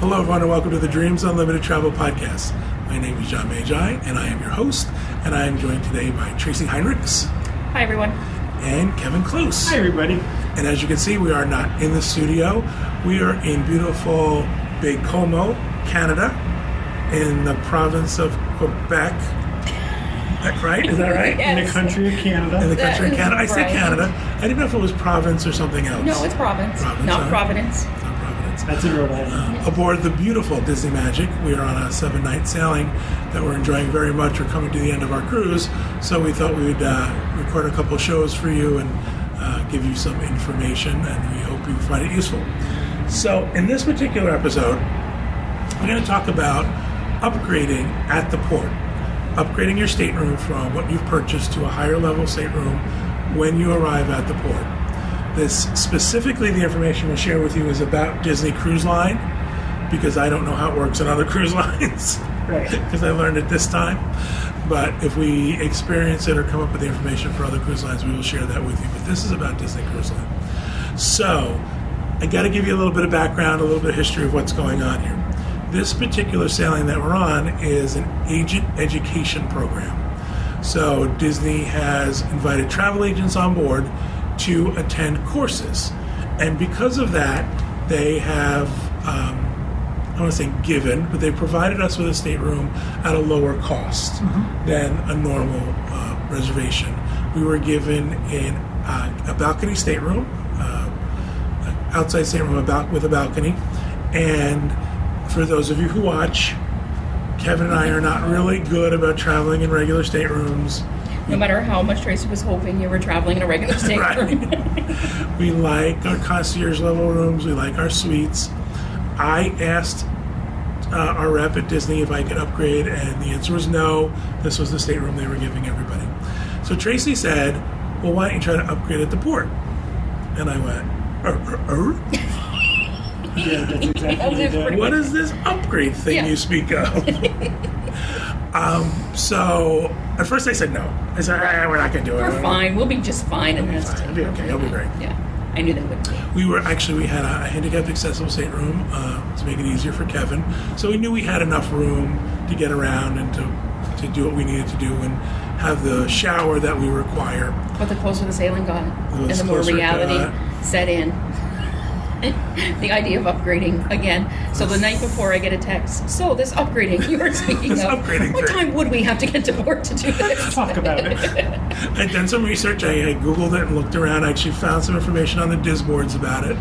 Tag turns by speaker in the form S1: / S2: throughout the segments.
S1: Hello, everyone, and welcome to the Dreams Unlimited Travel Podcast. My name is John Magi, and I am your host. And I am joined today by Tracy Heinrichs
S2: Hi, everyone.
S1: and Kevin Close.
S3: Hi, everybody.
S1: And as you can see, we are not in the studio. We are in beautiful Baie-Comeau, Canada, in the province of Quebec. That right? Is that right?
S2: Yeah.
S3: In the country of Canada.
S1: In the
S2: That
S1: country of
S2: is
S1: Canada. I said. Canada. I didn't know if it was province or something else.
S2: No, it's province.
S1: Providence,
S2: not
S1: huh?
S2: Providence.
S3: In Rhode Island.
S1: aboard the beautiful Disney Magic. We are on a seven night sailing that we're enjoying very much. We're coming to the end of our cruise, so we thought we would uh, record a couple shows for you and uh, give you some information, and we hope you find it useful. So, in this particular episode, we're going to talk about upgrading at the port, upgrading your stateroom from what you've purchased to a higher level stateroom when you arrive at the port. This specifically, the information we'll share with you is about Disney Cruise Line because I don't know how it works on other cruise lines
S3: Right.
S1: because I learned it this time. But if we experience it or come up with the information for other cruise lines, we will share that with you. But this is about Disney Cruise Line. So, I got to give you a little bit of background, a little bit of history of what's going on here. This particular sailing that we're on is an agent education program. So, Disney has invited travel agents on board to attend courses. And because of that, they have, um, I don't want to say given, but they provided us with a stateroom at a lower cost than a normal uh, reservation. We were given in uh, a balcony stateroom, uh, outside stateroom about with a balcony, and for those of you who watch, Kevin and I are not really good about traveling in regular staterooms.
S2: No matter how much Tracy was hoping you were traveling in a regular stateroom.
S1: We like our concierge level rooms. We like our suites. I asked uh, our rep at Disney if I could upgrade, and the answer was no. This was the stateroom they were giving everybody. So Tracy said, "Well, why don't you try to upgrade at the port?" And I went, er, er, er?
S3: Yeah, exactly
S2: That's
S3: what
S2: it,
S3: they did.
S2: pretty
S1: "What is this upgrade thing
S2: Yeah.
S1: you speak of?" um, so at first I said no. I said, ah, "We're not going to do it.
S2: We're fine. We'll be just fine in this.
S1: fine. It'll be okay. It'll be great."
S2: Yeah, I knew they would. be.
S1: We were actually we had a handicapped accessible stateroom uh, to make it easier for Kevin, so we knew we had enough room to get around and to to do what we needed to do and have the shower that we require.
S2: But the closer the sailing got, and the more reality set in. the idea of upgrading again. So the night before, I get a text. So this upgrading you were speaking
S1: This
S2: of.
S1: upgrading
S2: what
S1: thing."
S2: time would we have to get to port to do this?
S3: Talk about it.
S1: I'd done some research. I, I googled it and looked around. I actually found some information on the DIS boards about it,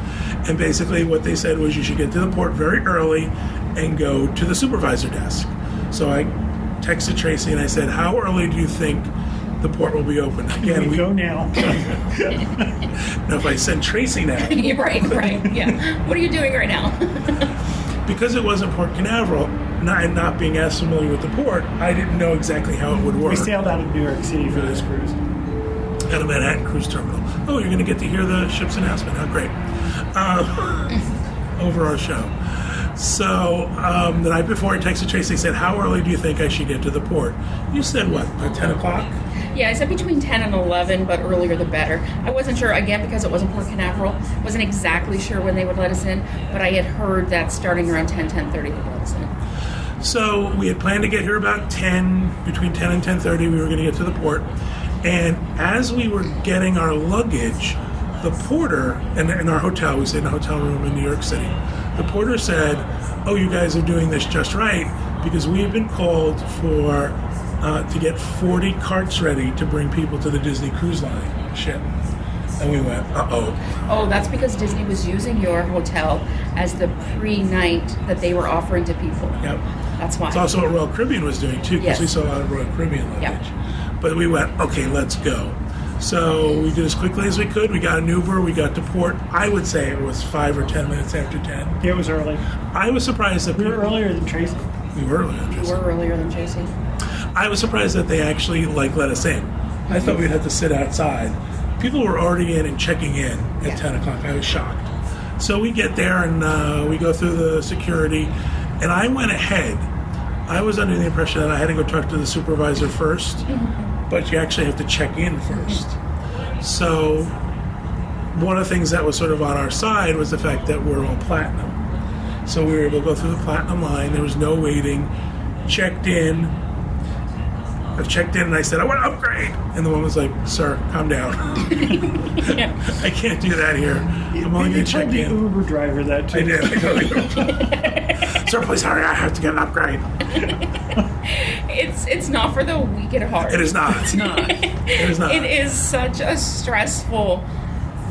S1: and basically what they said was you should get to the port very early and go to the supervisor desk. So I texted Tracy and I said, "How early do you think?" The port will be open. Again,
S3: we go now.
S1: now if I send Tracy now,
S2: You're right, right. Yeah. What are you doing right now?
S1: because it wasn't Port Canaveral, not, and not being as familiar with the port, I didn't know exactly how it would work
S3: we sailed out of New York City for this cruise.
S1: at a Manhattan cruise terminal. Oh, you're going to get to hear the ship's announcement. How great! Uh, over our show. So um, the night before, I texted Tracy. I said, "How early do you think I should get to the port?" You said what? At ten o'clock.
S2: Yeah, I said between 10 and 11, but earlier the better. I wasn't sure, again, because it wasn't Port Canaveral, wasn't exactly sure when they would let us in, but I had heard that starting around 10, 10.30 they would let us in.
S1: So we had planned to get here about ten, between ten and ten thirty. We were going to get to the port, and as we were getting our luggage, the porter and in our hotel, we stayed in a hotel room in New York City. The porter said, "Oh, you guys are doing this just right because we have been called for uh, to get forty carts ready to bring people to the Disney Cruise Line ship." And we went, "Uh oh."
S2: Oh, that's because Disney was using your hotel as the pre-night that they were offering to people.
S1: Yep.
S2: That's why.
S1: It's also what Royal Caribbean was doing too, because
S2: Yes.
S1: we saw a lot of Royal Caribbean luggage.
S2: Yep.
S1: But we went, okay, let's go. So we did as quickly as we could. We got an Uber. We got to port. I would say it was five or ten minutes after ten.
S3: It was early.
S1: I was surprised that
S3: We were
S1: people-
S3: earlier than Tracy.
S1: We were early.
S2: we were earlier than JC.
S1: I was surprised that they actually like let us in. I thought we'd have to sit outside. People were already in and checking in at
S2: Yeah.
S1: ten o'clock. I was shocked. So we get there and uh, we go through the security, and I went ahead. I was under the impression that I had to go talk to the supervisor 1st but you actually have to check in first. So one of the things that was sort of on our side was the fact that we're all platinum. So we were able to go through the platinum line. There was no waiting. Checked in. I checked in and I said, I want to upgrade. And the woman was like, Sir, calm down. I can't do that here. I'm only
S3: You
S1: going to check
S3: told the
S1: in.
S3: Uber driver that too.
S1: I did. I totally. Sir, please hurry. I have to get an upgrade.
S2: It's it's not for the weak at heart.
S1: It is not. It's
S2: not.
S1: It is not.
S2: It is such a stressful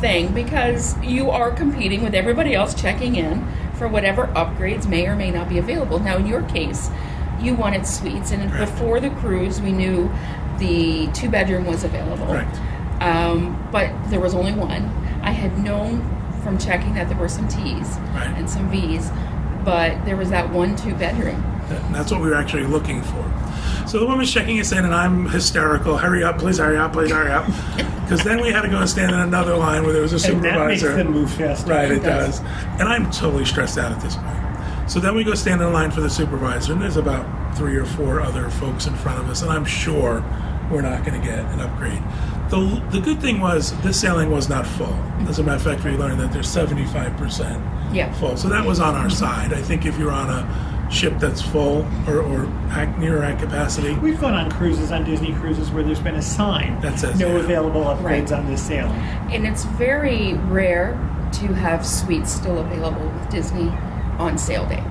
S2: thing because you are competing with everybody else checking in for whatever upgrades may or may not be available. Now, in your case, you wanted suites, and
S1: Correct.
S2: before the cruise, we knew the two bedroom was available.
S1: Correct.
S2: Um, but there was only one. I had known from checking that there were some T's
S1: Right.
S2: and some V's, but there was that one two bedroom.
S1: And that's what we were actually looking for. So the woman's checking us in, and I'm hysterical. Hurry up, please hurry up, please hurry up. Because then we had to go and stand in another line where there was a supervisor.
S3: And that makes
S1: supervisor.
S3: them move faster.
S1: Right, it
S2: It does.
S1: does. And I'm totally stressed out at this point. So then we go stand in line for the supervisor, and there's about three or four other folks in front of us, and I'm sure we're not going to get an upgrade. The, the good thing was this sailing was not full. As a matter of fact, we learned that there's 75%
S2: Yeah.
S1: full. So that was on our side. I think if you're on a ship that's full or, or at, near at capacity,
S3: We've gone on cruises on Disney cruises where there's been a sign
S1: That says,
S3: no
S1: yeah.
S3: available upgrades
S2: Right.
S3: on this sailing.
S2: And it's very rare to have suites still available with Disney on sale day.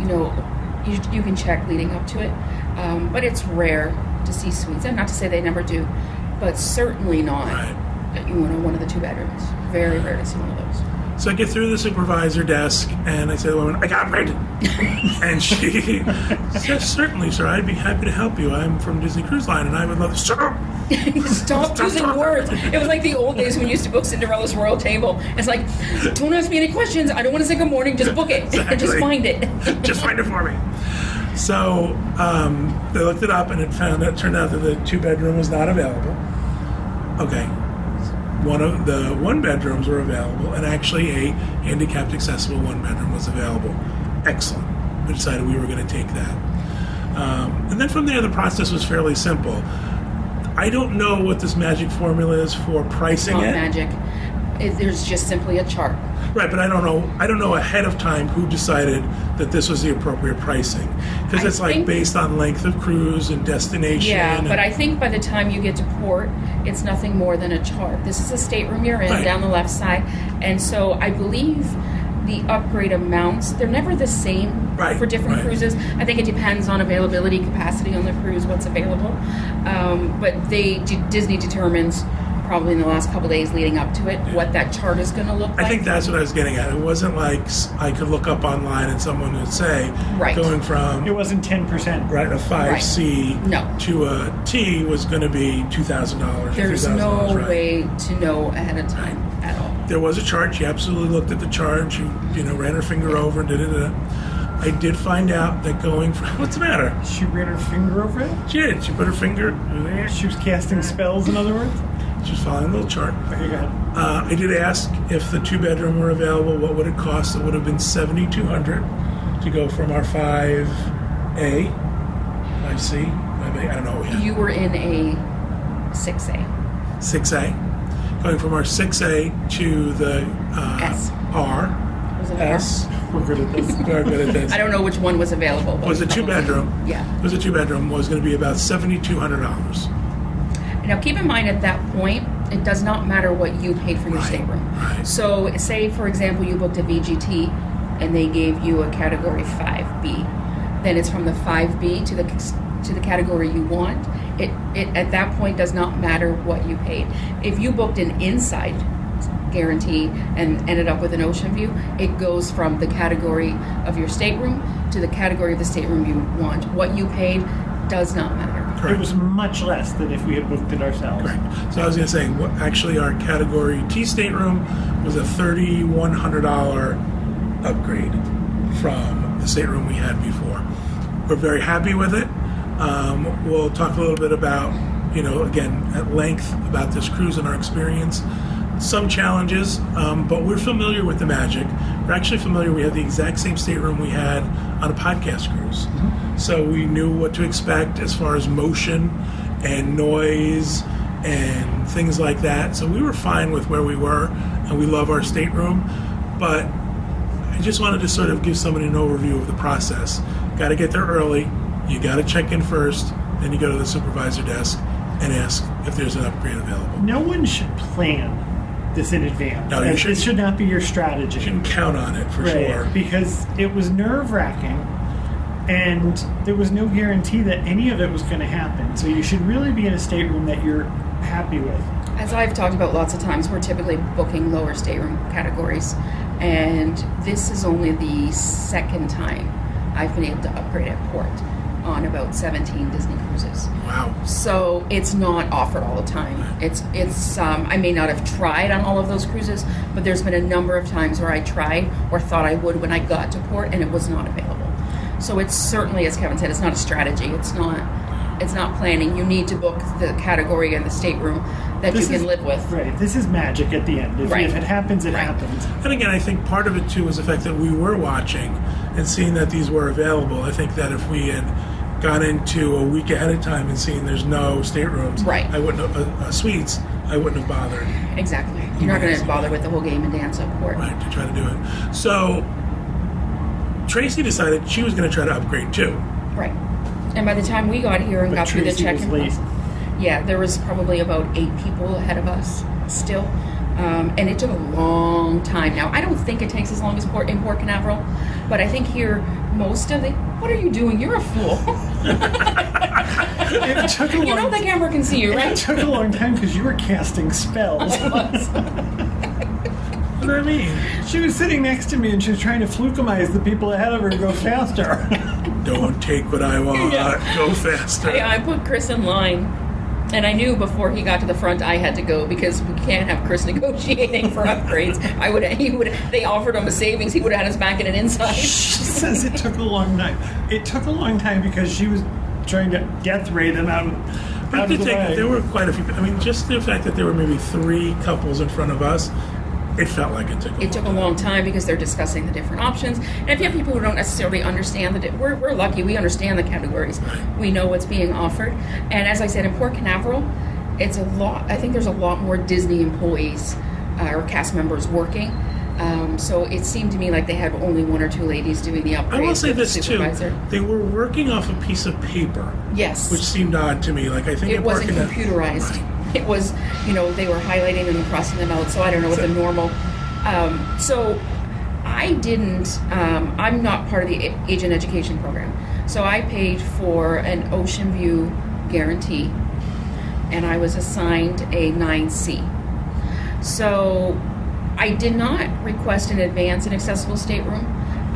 S2: You know, you, you can check leading up to it, um, but it's rare to see suites. And not to say they never do, but certainly not.
S1: Right.
S2: You know, one of the two bedrooms. Very rare to see one of those.
S1: So I get through the supervisor desk and I say to the woman, I got upgraded. and she says, Certainly, sir, I'd be happy to help you. I'm from Disney Cruise Line and I would love to. Sir!
S2: Stop using words. It was like the old days when you used to book Cinderella's Royal Table. It's like, don't ask me any questions. I don't want to say good morning. Just book it.
S1: Exactly.
S2: Just find it.
S1: Just find it for me. So um, they looked it up and it found it turned out that the two bedroom was not available. Okay. One of the one bedrooms were available, and actually a handicapped accessible one bedroom was available. Excellent. We decided we were going to take that. Um, and then from there, the process was fairly simple. I don't know what this magic formula is for pricing
S2: Not
S1: it.
S2: magic. It, there's just simply a chart.
S1: Right, but I don't know. I don't know ahead of time who decided that this was the appropriate pricing because it's like
S2: think-
S1: based on length of cruise and destination.
S2: Yeah,
S1: and-
S2: but I think by the time you get to port, it's nothing more than a chart. This is a stateroom you're in
S1: Right.
S2: down the left side, and so I believe the upgrade amounts they're never the same
S1: Right,
S2: for different
S1: right.
S2: cruises. I think it depends on availability, capacity on the cruise, what's available. Um, but they Disney determines probably in the last couple days leading up to it what that chart is going to look like.
S1: I think that's what I was getting at. It wasn't like I could look up online and someone would say,
S2: Right.
S1: going from
S3: It wasn't 10%.
S1: right a five C
S2: No.
S1: to a T was going to be two thousand dollars.
S2: There's no way to know ahead of time at all.
S1: There was a chart. She absolutely looked at the chart. She, you know, ran her finger over and did it. I did find out that going from what's the matter?
S3: She ran her finger over it?
S1: She did. She put her finger.
S3: She was casting spells, in other words?
S1: She was following a little chart.
S3: Okay, go ahead.
S1: Uh, I did ask if the two bedroom were available. What would it cost? It would have been seventy two hundred to go from our five A, five C, five A. I don't know. What we had.
S2: You were in a six A.
S1: 6A. Going from our 6A to the uh,
S2: S.
S1: R,
S2: Was it
S1: S.
S3: We're good at this.
S1: Very good at this.
S2: I don't know which one was available. but
S1: Was a two bedroom.
S2: Yeah.
S1: It was a two bedroom. Was going to be about $7,200.
S2: Now, keep in mind at that point, it does not matter what you paid for your
S1: Right,
S2: stateroom.
S1: right.
S2: So, say for example, you booked a VGT and they gave you a category 5B. Then it's from the 5B to the to the category you want. It, it at that point does not matter what you paid. If you booked an inside guarantee and ended up with an ocean view, it goes from the category of your stateroom to the category of the stateroom you want. What you paid does not matter.
S3: It was much less than if we had booked it ourselves.
S1: Correct. So I was going to say, what, actually, our category T stateroom was a $3,100 upgrade from the stateroom we had before. We're very happy with it. Um, we'll talk a little bit about, you know, again, at length about this cruise and our experience. Some challenges, um, but we're familiar with the magic. We're actually familiar. We had the exact same stateroom we had on a podcast cruise. So we knew what to expect as far as motion and noise and things like that. So we were fine with where we were, and we love our stateroom. But I just wanted to sort of give somebody an overview of the process. Got to get there early. You got to check in first. Then you go to the supervisor desk and ask if there's an upgrade available.
S3: No one should plan this in advance.
S1: No, you shouldn't.
S3: This should not be your strategy.
S1: You can count on it for
S3: right,
S1: sure.
S3: because it was nerve wracking, and there was no guarantee that any of it was going to happen. So you should really be in a stateroom that you're happy with.
S2: As I've talked about lots of times, we're typically booking lower stateroom categories, and this is only the second time I've been able to upgrade at port on about 17 Disney cruises.
S1: Wow.
S2: So it's not offered all the time. It's it's um, I may not have tried on all of those cruises, but there's been a number of times where I tried or thought I would when I got to port and it was not available. So it's certainly, as Kevin said, it's not a strategy. It's not it's not planning. You need to book the category and the stateroom that
S3: This
S2: you can
S3: is-
S2: live with.
S3: Right. This is magic at the end. If,
S2: Right.
S3: if it happens, it
S2: Right.
S3: happens.
S1: And again, I think part of it too was the fact that we were watching and seeing that these were available. I think that if we had gone into a week ahead of time and seen there's no staterooms,
S2: Right.
S1: I wouldn't have, uh, uh, suites, I wouldn't have bothered,
S2: Exactly. You're not going to bother with the whole game and dance at port.
S1: right, to try to do it. So Tracy decided she was going to try to upgrade too.
S2: Right. And by the time we got here and
S3: But
S2: got through the check-in
S3: late.
S2: process, yeah, there was probably about eight people ahead of us still, um, and it took a long time. Now I don't think it takes as long as Port in Port Canaveral, but I think here most of the. What are you doing? You're a fool.
S3: It took a long.
S2: you
S3: long
S2: know the camera can see you, right?
S3: It took a long time because you were casting spells.
S1: What do I mean?
S3: she was sitting next to me and she was trying to flukemize the people ahead of her to go faster.
S1: Don't take what I want.
S2: Yeah.
S1: Go faster.
S2: I, I put Chris in line, and I knew before he got to the front I had to go because we can't have Chris negotiating for upgrades. I would, he would. They offered him a savings. He would have had us back in an inside.
S3: she says it took a long time. It took a long time because she was trying to death ray them out,
S1: But
S3: out of the
S1: take,
S3: way.
S1: there were quite a few. I mean, just the fact that there were maybe three couples in front of us, it felt like it took. A
S2: It took a long time because they're discussing the different options. And if you have people who don't necessarily understand the, di- we're, we're lucky we understand the categories. We know what's being offered. And as I said, in Port Canaveral, it's a lot. I think there's a lot more Disney employees uh, or cast members working. Um, so it seemed to me like they had only one or two ladies doing the upgrades.
S1: I will say
S2: the
S1: this too: they were working off a piece of paper,
S2: Yes.
S1: which seemed odd to me. Like I think
S2: it wasn't computerized.
S1: Right.
S2: It was, you know, they were highlighting and then crossing them out. So I don't know what the normal. Um, so I didn't. Um, I'm not part of the agent education program. So I paid for an Ocean View guarantee, and I was assigned a 9C. So I did not request in advance an accessible stateroom.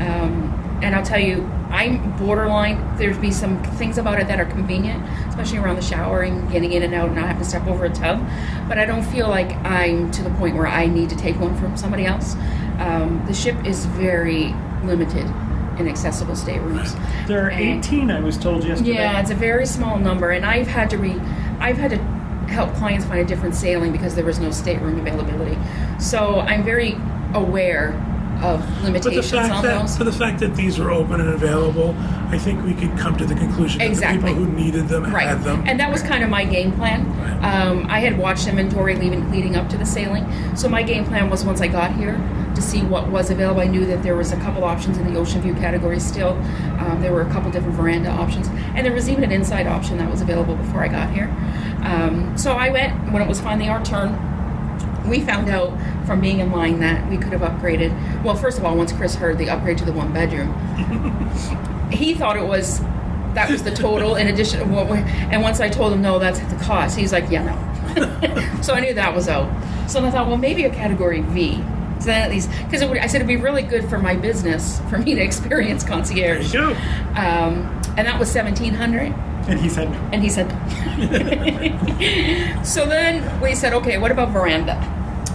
S2: Um, and I'll tell you, I'm borderline. There'd be some things about it that are convenient, especially around the showering, getting in and out, and not having to step over a tub. But I don't feel like I'm to the point where I need to take one from somebody else. Um, the ship is very limited in accessible staterooms.
S3: there are
S2: And-
S3: 18, I was told yesterday.
S2: yeah, it's a very small number, and I've had to re, I've had to help clients find a different sailing because there was no stateroom availability. So I'm very aware of
S1: But the
S2: limitations
S1: fact
S2: on
S1: that,
S2: those.
S1: for the fact that these were open and available, I think we could come to the conclusion that the people who needed them
S2: Right,
S1: had them.
S2: and that was kind of my game plan.
S1: Right.
S2: Um, I had watched inventory leading, leading up to the sailing, so my game plan was once I got here to see what was available. I knew that there was a couple options in the ocean view category still. Um, there were a couple different veranda options, and there was even an inside option that was available before I got here. Um, so I went when it was finally our turn. We found out from being in line that we could have upgraded. Well, first of all, once Chris heard the upgrade to the one bedroom, he thought it was that was the total in addition to what we, and once I told him no that's the cost he's like yeah no. So I knew that was out. So I thought well maybe a category V. So then at least because I said it'd be really good for my business for me to experience concierge.
S1: Go.
S2: um, and that was 1700
S3: And he said no.
S2: and he said, so then we said, okay, what about veranda?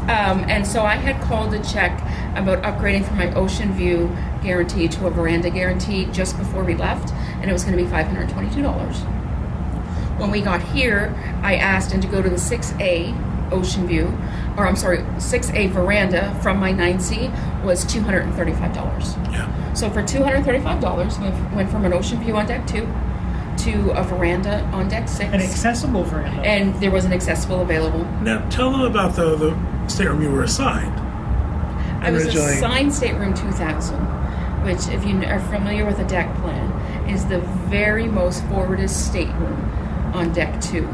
S2: Um, and so I had called to check about upgrading from my ocean view guarantee to a veranda guarantee just before we left, and it was going to be $522. When we got here, I asked him to go to the 6A ocean view, or I'm sorry, 6A veranda from my 9C was $235.
S1: Yeah.
S2: So for two hundred thirty-five dollars, we went from an ocean view on deck two to a veranda on deck six,
S3: An accessible veranda.
S2: and there was an accessible available.
S1: Now tell them about the the stateroom you were assigned.
S2: I was
S1: originally.
S2: assigned stateroom 2000, which, if you are familiar with a deck plan, is the very most forwardest stateroom on deck two.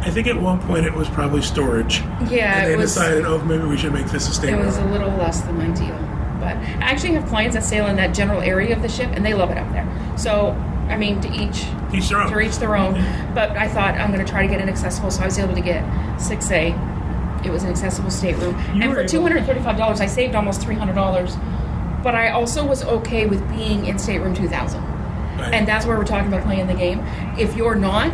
S1: I think at one point it was probably storage.
S2: Yeah,
S1: and they
S2: it was.
S1: decided, oh, maybe we should make this a stateroom.
S2: It was a little less than ideal, but I actually have clients that sail in that general area of the ship, and they love it up there. So, I mean, to each
S1: Each their own.
S2: to each their own. But I thought I'm going to try to get an accessible, so I was able to get 6A. It was an accessible stateroom,
S3: You
S2: and for two hundred thirty-five dollars, I saved almost three hundred dollars. But I also was okay with being in stateroom two thousand,
S1: Right.
S2: and that's where we're talking about playing the game. If you're not,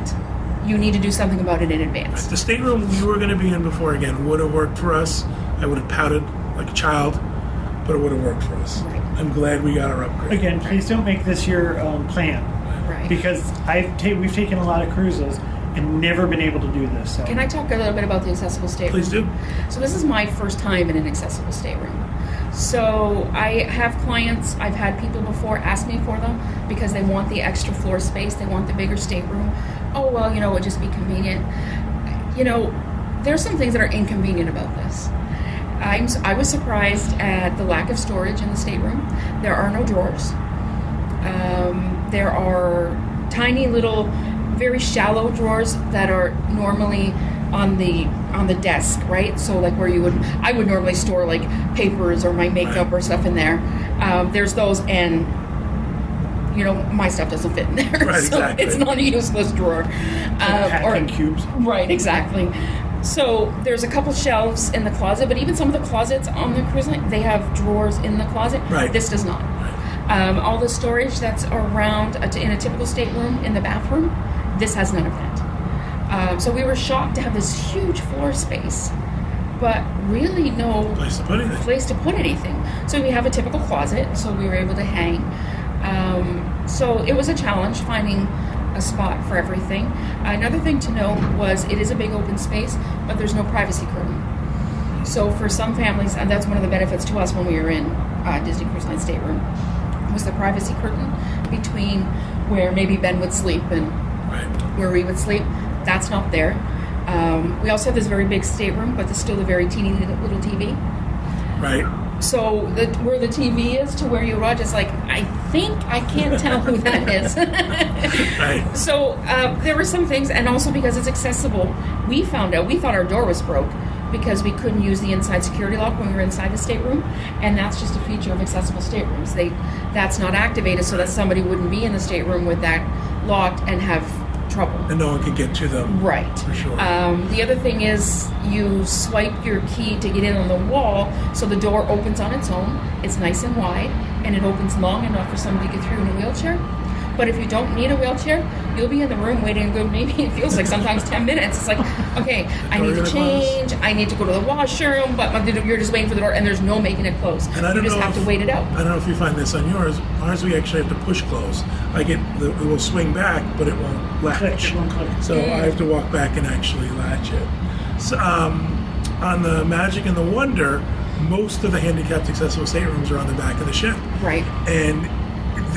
S2: you need to do something about it in advance.
S1: the stateroom we were going to be in before again would have worked for us. I would have pouted like a child, but it would have worked for us.
S2: Right.
S1: I'm glad we got our upgrade.
S3: Again, please don't make this your um, plan
S2: Right.
S3: because I've ta- we've taken a lot of cruises and never been able to do this. So
S2: Can I talk a little bit about the accessible stateroom?
S1: Please do.
S2: So this is my first time in an accessible stateroom. So I have clients, I've had people before ask me for them because they want the extra floor space, they want the bigger stateroom. Oh well, you know, it would just be convenient. You know, there's some things that are inconvenient about this. I'm, I was surprised at the lack of storage in the stateroom. There are no drawers. Um, there are tiny little, very shallow drawers that are normally on the on the desk, right? So like where you would, I would normally store like papers or my makeup
S1: Right.
S2: or stuff in there. Um, there's those, and you know my stuff doesn't fit in there,
S1: Right,
S2: so
S1: exactly.
S2: it's not a useless drawer. Um,
S3: packing cubes.
S2: Right, exactly. So there's a couple shelves in the closet, but even some of the closets on the cruise line, they have drawers in the closet.
S1: Right.
S2: This does not. Um, all the storage that's around a, in a typical stateroom in the bathroom, this has none of that. Um, so we were shocked to have this huge floor space, but really no
S1: Place to put anything.
S2: place to put anything. So we have a typical closet, so we were able to hang. Um, so it was a challenge finding a spot for everything. Another thing to note was it is a big open space, but there's no privacy curtain. So for some families, and that's one of the benefits to us when we were in uh, Disney Cruise Line stateroom, was the privacy curtain between where maybe Ben would sleep and
S1: Right.
S2: where we would sleep. That's not there. Um, we also have this very big stateroom, but there's still a very teeny little, TV.
S1: Right.
S2: So the, where the TV is to where you watch, it's like I think I can't tell who that is.
S1: Right.
S2: so uh, there were some things, and also because it's accessible, we found out we thought our door was broke because we couldn't use the inside security lock when we were inside the stateroom, and that's just a feature of accessible staterooms. They that's not activated so that somebody wouldn't be in the stateroom with that locked and have trouble.
S1: And no one can get to them.
S2: Right.
S1: For sure.
S2: Um, the other thing is you swipe your key to get in on the wall, so the door opens on its own. It's nice and wide, and it opens long enough for somebody to get through in a wheelchair. But if you don't need a wheelchair, you'll be in the room waiting a good maybe it feels like sometimes ten minutes. It's like, okay, I need to
S1: gonna close?
S2: change. I need to go to the washroom, but you're just waiting for the door, and there's no making it close.
S1: And I don't
S2: just
S1: know
S2: have
S1: if-
S2: to wait it out.
S1: I don't know if you find this on yours. Ours, we actually have to push close. Like it, the, it will swing back, but it won't latch.
S3: It won't click.
S1: So I have to walk back and actually latch it. So, um, on the Magic and the Wonder, most of the handicapped accessible staterooms are on the back of the ship,
S2: Right.
S1: and th-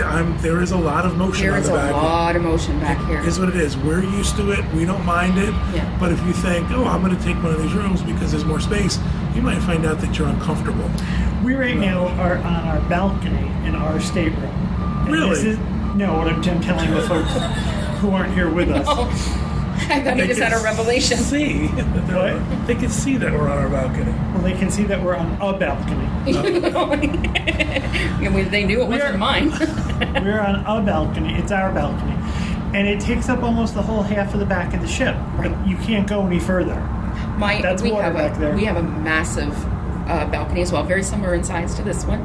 S1: I'm, there is a lot of motion
S2: There
S1: on the
S2: a
S1: back.
S2: lot of motion back here.
S1: Is what it is. We're used to it. We don't mind it.
S2: Yeah.
S1: But if you think, oh, I'm going to take one of these rooms because there's more space, you might find out that you're uncomfortable.
S3: We right now are on our balcony in our stateroom. And
S1: Really?
S3: This is, no, what I'm, I'm telling the folks who aren't here with us.
S2: I thought you just had a revelation.
S1: See, that they're-
S3: What?
S1: they can see that we're on our balcony.
S3: Well, they can see that we're on a balcony.
S2: I mean, they knew it
S3: We
S2: wasn't
S3: are-
S2: mine.
S3: we're on a balcony. It's our balcony. And it takes up almost the whole half of the back of the ship.
S2: Right.
S3: You can't go any further.
S2: My
S3: That's
S2: we
S3: water
S2: have
S3: back
S2: a
S3: there.
S2: we have a massive uh, balcony as well, very similar in size to this one.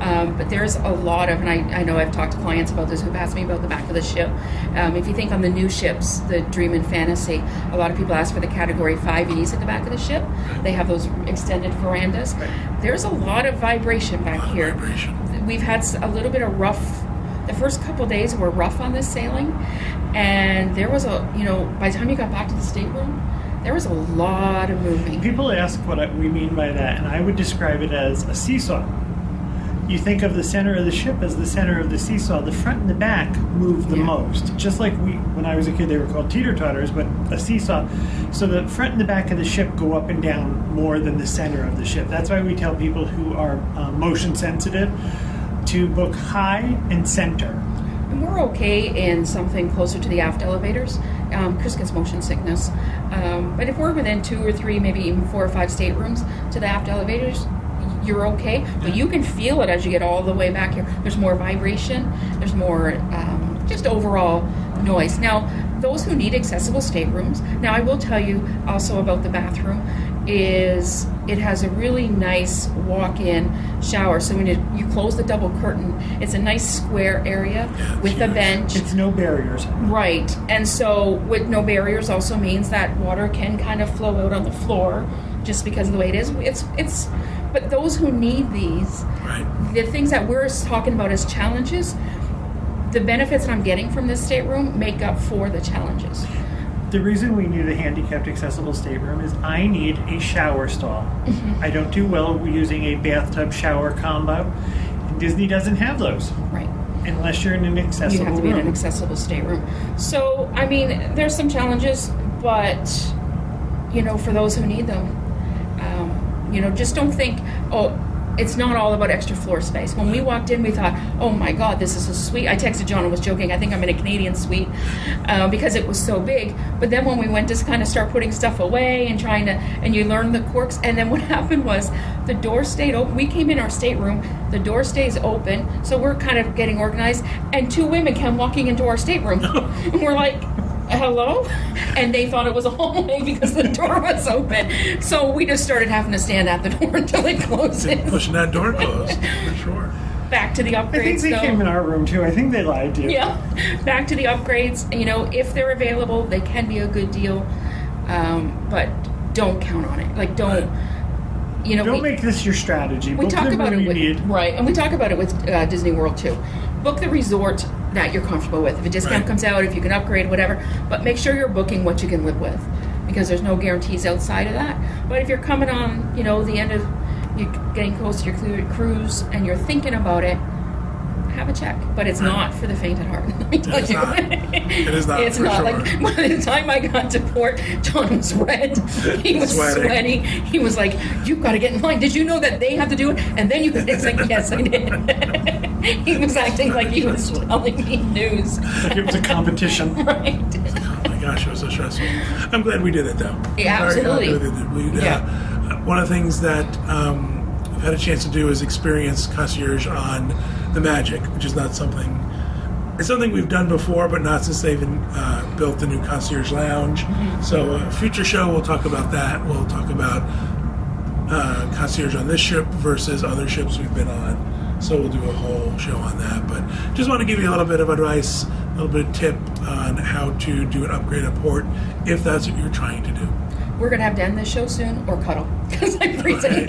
S2: Um, but there's a lot of, and I, I know I've talked to clients about this who've asked me about the back of the ship. Um, if you think on the new ships, the Dream and Fantasy, a lot of people ask for the Category 5Es at the back of the ship. They have those extended verandas. There's a lot of vibration back
S1: lot of
S2: here.
S1: vibration.
S2: We've had a little bit of rough. The first couple days were rough on this sailing, and there was a you know by the time you got back to the stateroom, there was a lot of moving.
S3: People ask what we mean by that, and I would describe it as a seesaw. you think of the center of the ship as the center of the seesaw. The front and the back move the
S2: Yeah.
S3: most. Just like we, when I was a kid, they were called teeter totters, but a seesaw. So the front and the back of the ship go up and down more than the center of the ship. That's why we tell people who are uh, motion sensitive to book high and center.
S2: And we're okay in something closer to the aft elevators. Um, Chris gets motion sickness. Um, but if we're within two or three, maybe even four or five staterooms to the aft elevators, you're okay. But you can feel it as you get all the way back here. There's more vibration, there's more um, just overall noise. Now, those who need accessible staterooms, now I will tell you also about the bathroom, is it has a really nice walk-in shower. So when you, you close the double curtain, it's a nice square area with a bench.
S3: It's no barriers.
S2: Right. And so with no barriers also means that water can kind of flow out on the floor just because of the way it is. It's it's but those who need these,
S1: Right.
S2: the things that we're talking about as challenges, the benefits that I'm getting from this stateroom make up for the challenges.
S3: The reason we need a handicapped accessible stateroom is I need a shower stall.
S2: Mm-hmm.
S3: I don't do well using a bathtub shower combo. And Disney doesn't have those
S2: Right.
S3: unless you're in an accessible
S2: you have to be in an accessible stateroom. So, I mean, there's some challenges, but you know, for those who need them, um, you know, just don't think, oh, it's not all about extra floor space. When we walked in, we thought, oh my God, this is a suite. I texted John and was joking. I think I'm in a Canadian suite uh, because it was so big. But then when we went to kind of start putting stuff away and trying to, and you learn the quirks, and then what happened was the door stayed open. We came in our stateroom, the door stays open, so we're kind of getting organized, and two women came walking into our stateroom, and we're like. Hello? And they thought it was a hallway because the door was open. So we just started having to stand at the door until it closes.
S1: Pushing that door closed, for sure.
S2: Back to the upgrades.
S3: I think they
S2: though.
S3: came in our room too. I think they lied to you.
S2: Yeah, back to the upgrades. You know, if they're available, they can be a good deal, um, but don't count on it. Like, don't. You know,
S3: Don't
S2: we,
S3: make this your strategy.
S2: we
S3: Book
S2: talk
S3: the
S2: about
S3: room
S2: it with right, and we talk about it with uh, Disney World too. Book the resort that you're comfortable with. If a discount
S1: Right.
S2: comes out, if you can upgrade, whatever, but make sure you're booking what you can live with, because there's no guarantees outside of that. But if you're coming on, you know, the end of you're getting close to your cruise and you're thinking about it, have a check. But it's not for the faint at heart. Let me tell
S1: It's
S2: you.
S1: not. It is not,
S2: It's not
S1: sure.
S2: like by the time I got to port, John was red. He was
S1: Sweating.
S2: sweaty. He was like, "You've got to get in line. Did you know that they have to do it?" And then you, it's like, "Yes, I did." he was acting like he was telling me news.
S3: Like it was a competition.
S2: right.
S1: Oh my gosh, it was so stressful. I'm glad we did it though.
S2: Yeah,
S1: I'm very happy
S2: absolutely.
S1: We, uh,
S2: Yeah.
S1: One of the things that um, I've had a chance to do is experience concierge on the Magic, which is not something. It's something we've done before, but not since they've uh, built the new concierge lounge.
S2: Mm-hmm.
S1: So, a future show, we'll talk about that. We'll talk about uh, concierge on this ship versus other ships we've been on. So we'll do a whole show on that. But just want to give you a little bit of advice, a little bit of tip on how to do an upgrade at port if that's what you're trying to do.
S2: We're gonna have to end this show soon or cuddle because I'm freezing.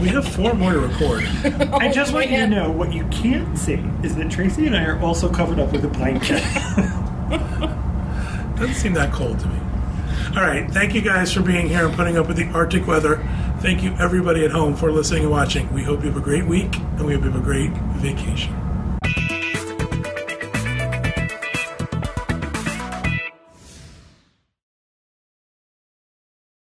S1: We have four more to record.
S3: I just want you to
S2: oh,
S3: know what you can't see is that Tracy and I are also covered up with a blanket.
S1: Doesn't seem that cold to me. All right. Thank you guys for being here and putting up with the Arctic weather. Thank you, everybody at home, for listening and watching. We hope you have a great week and we hope you have a great vacation.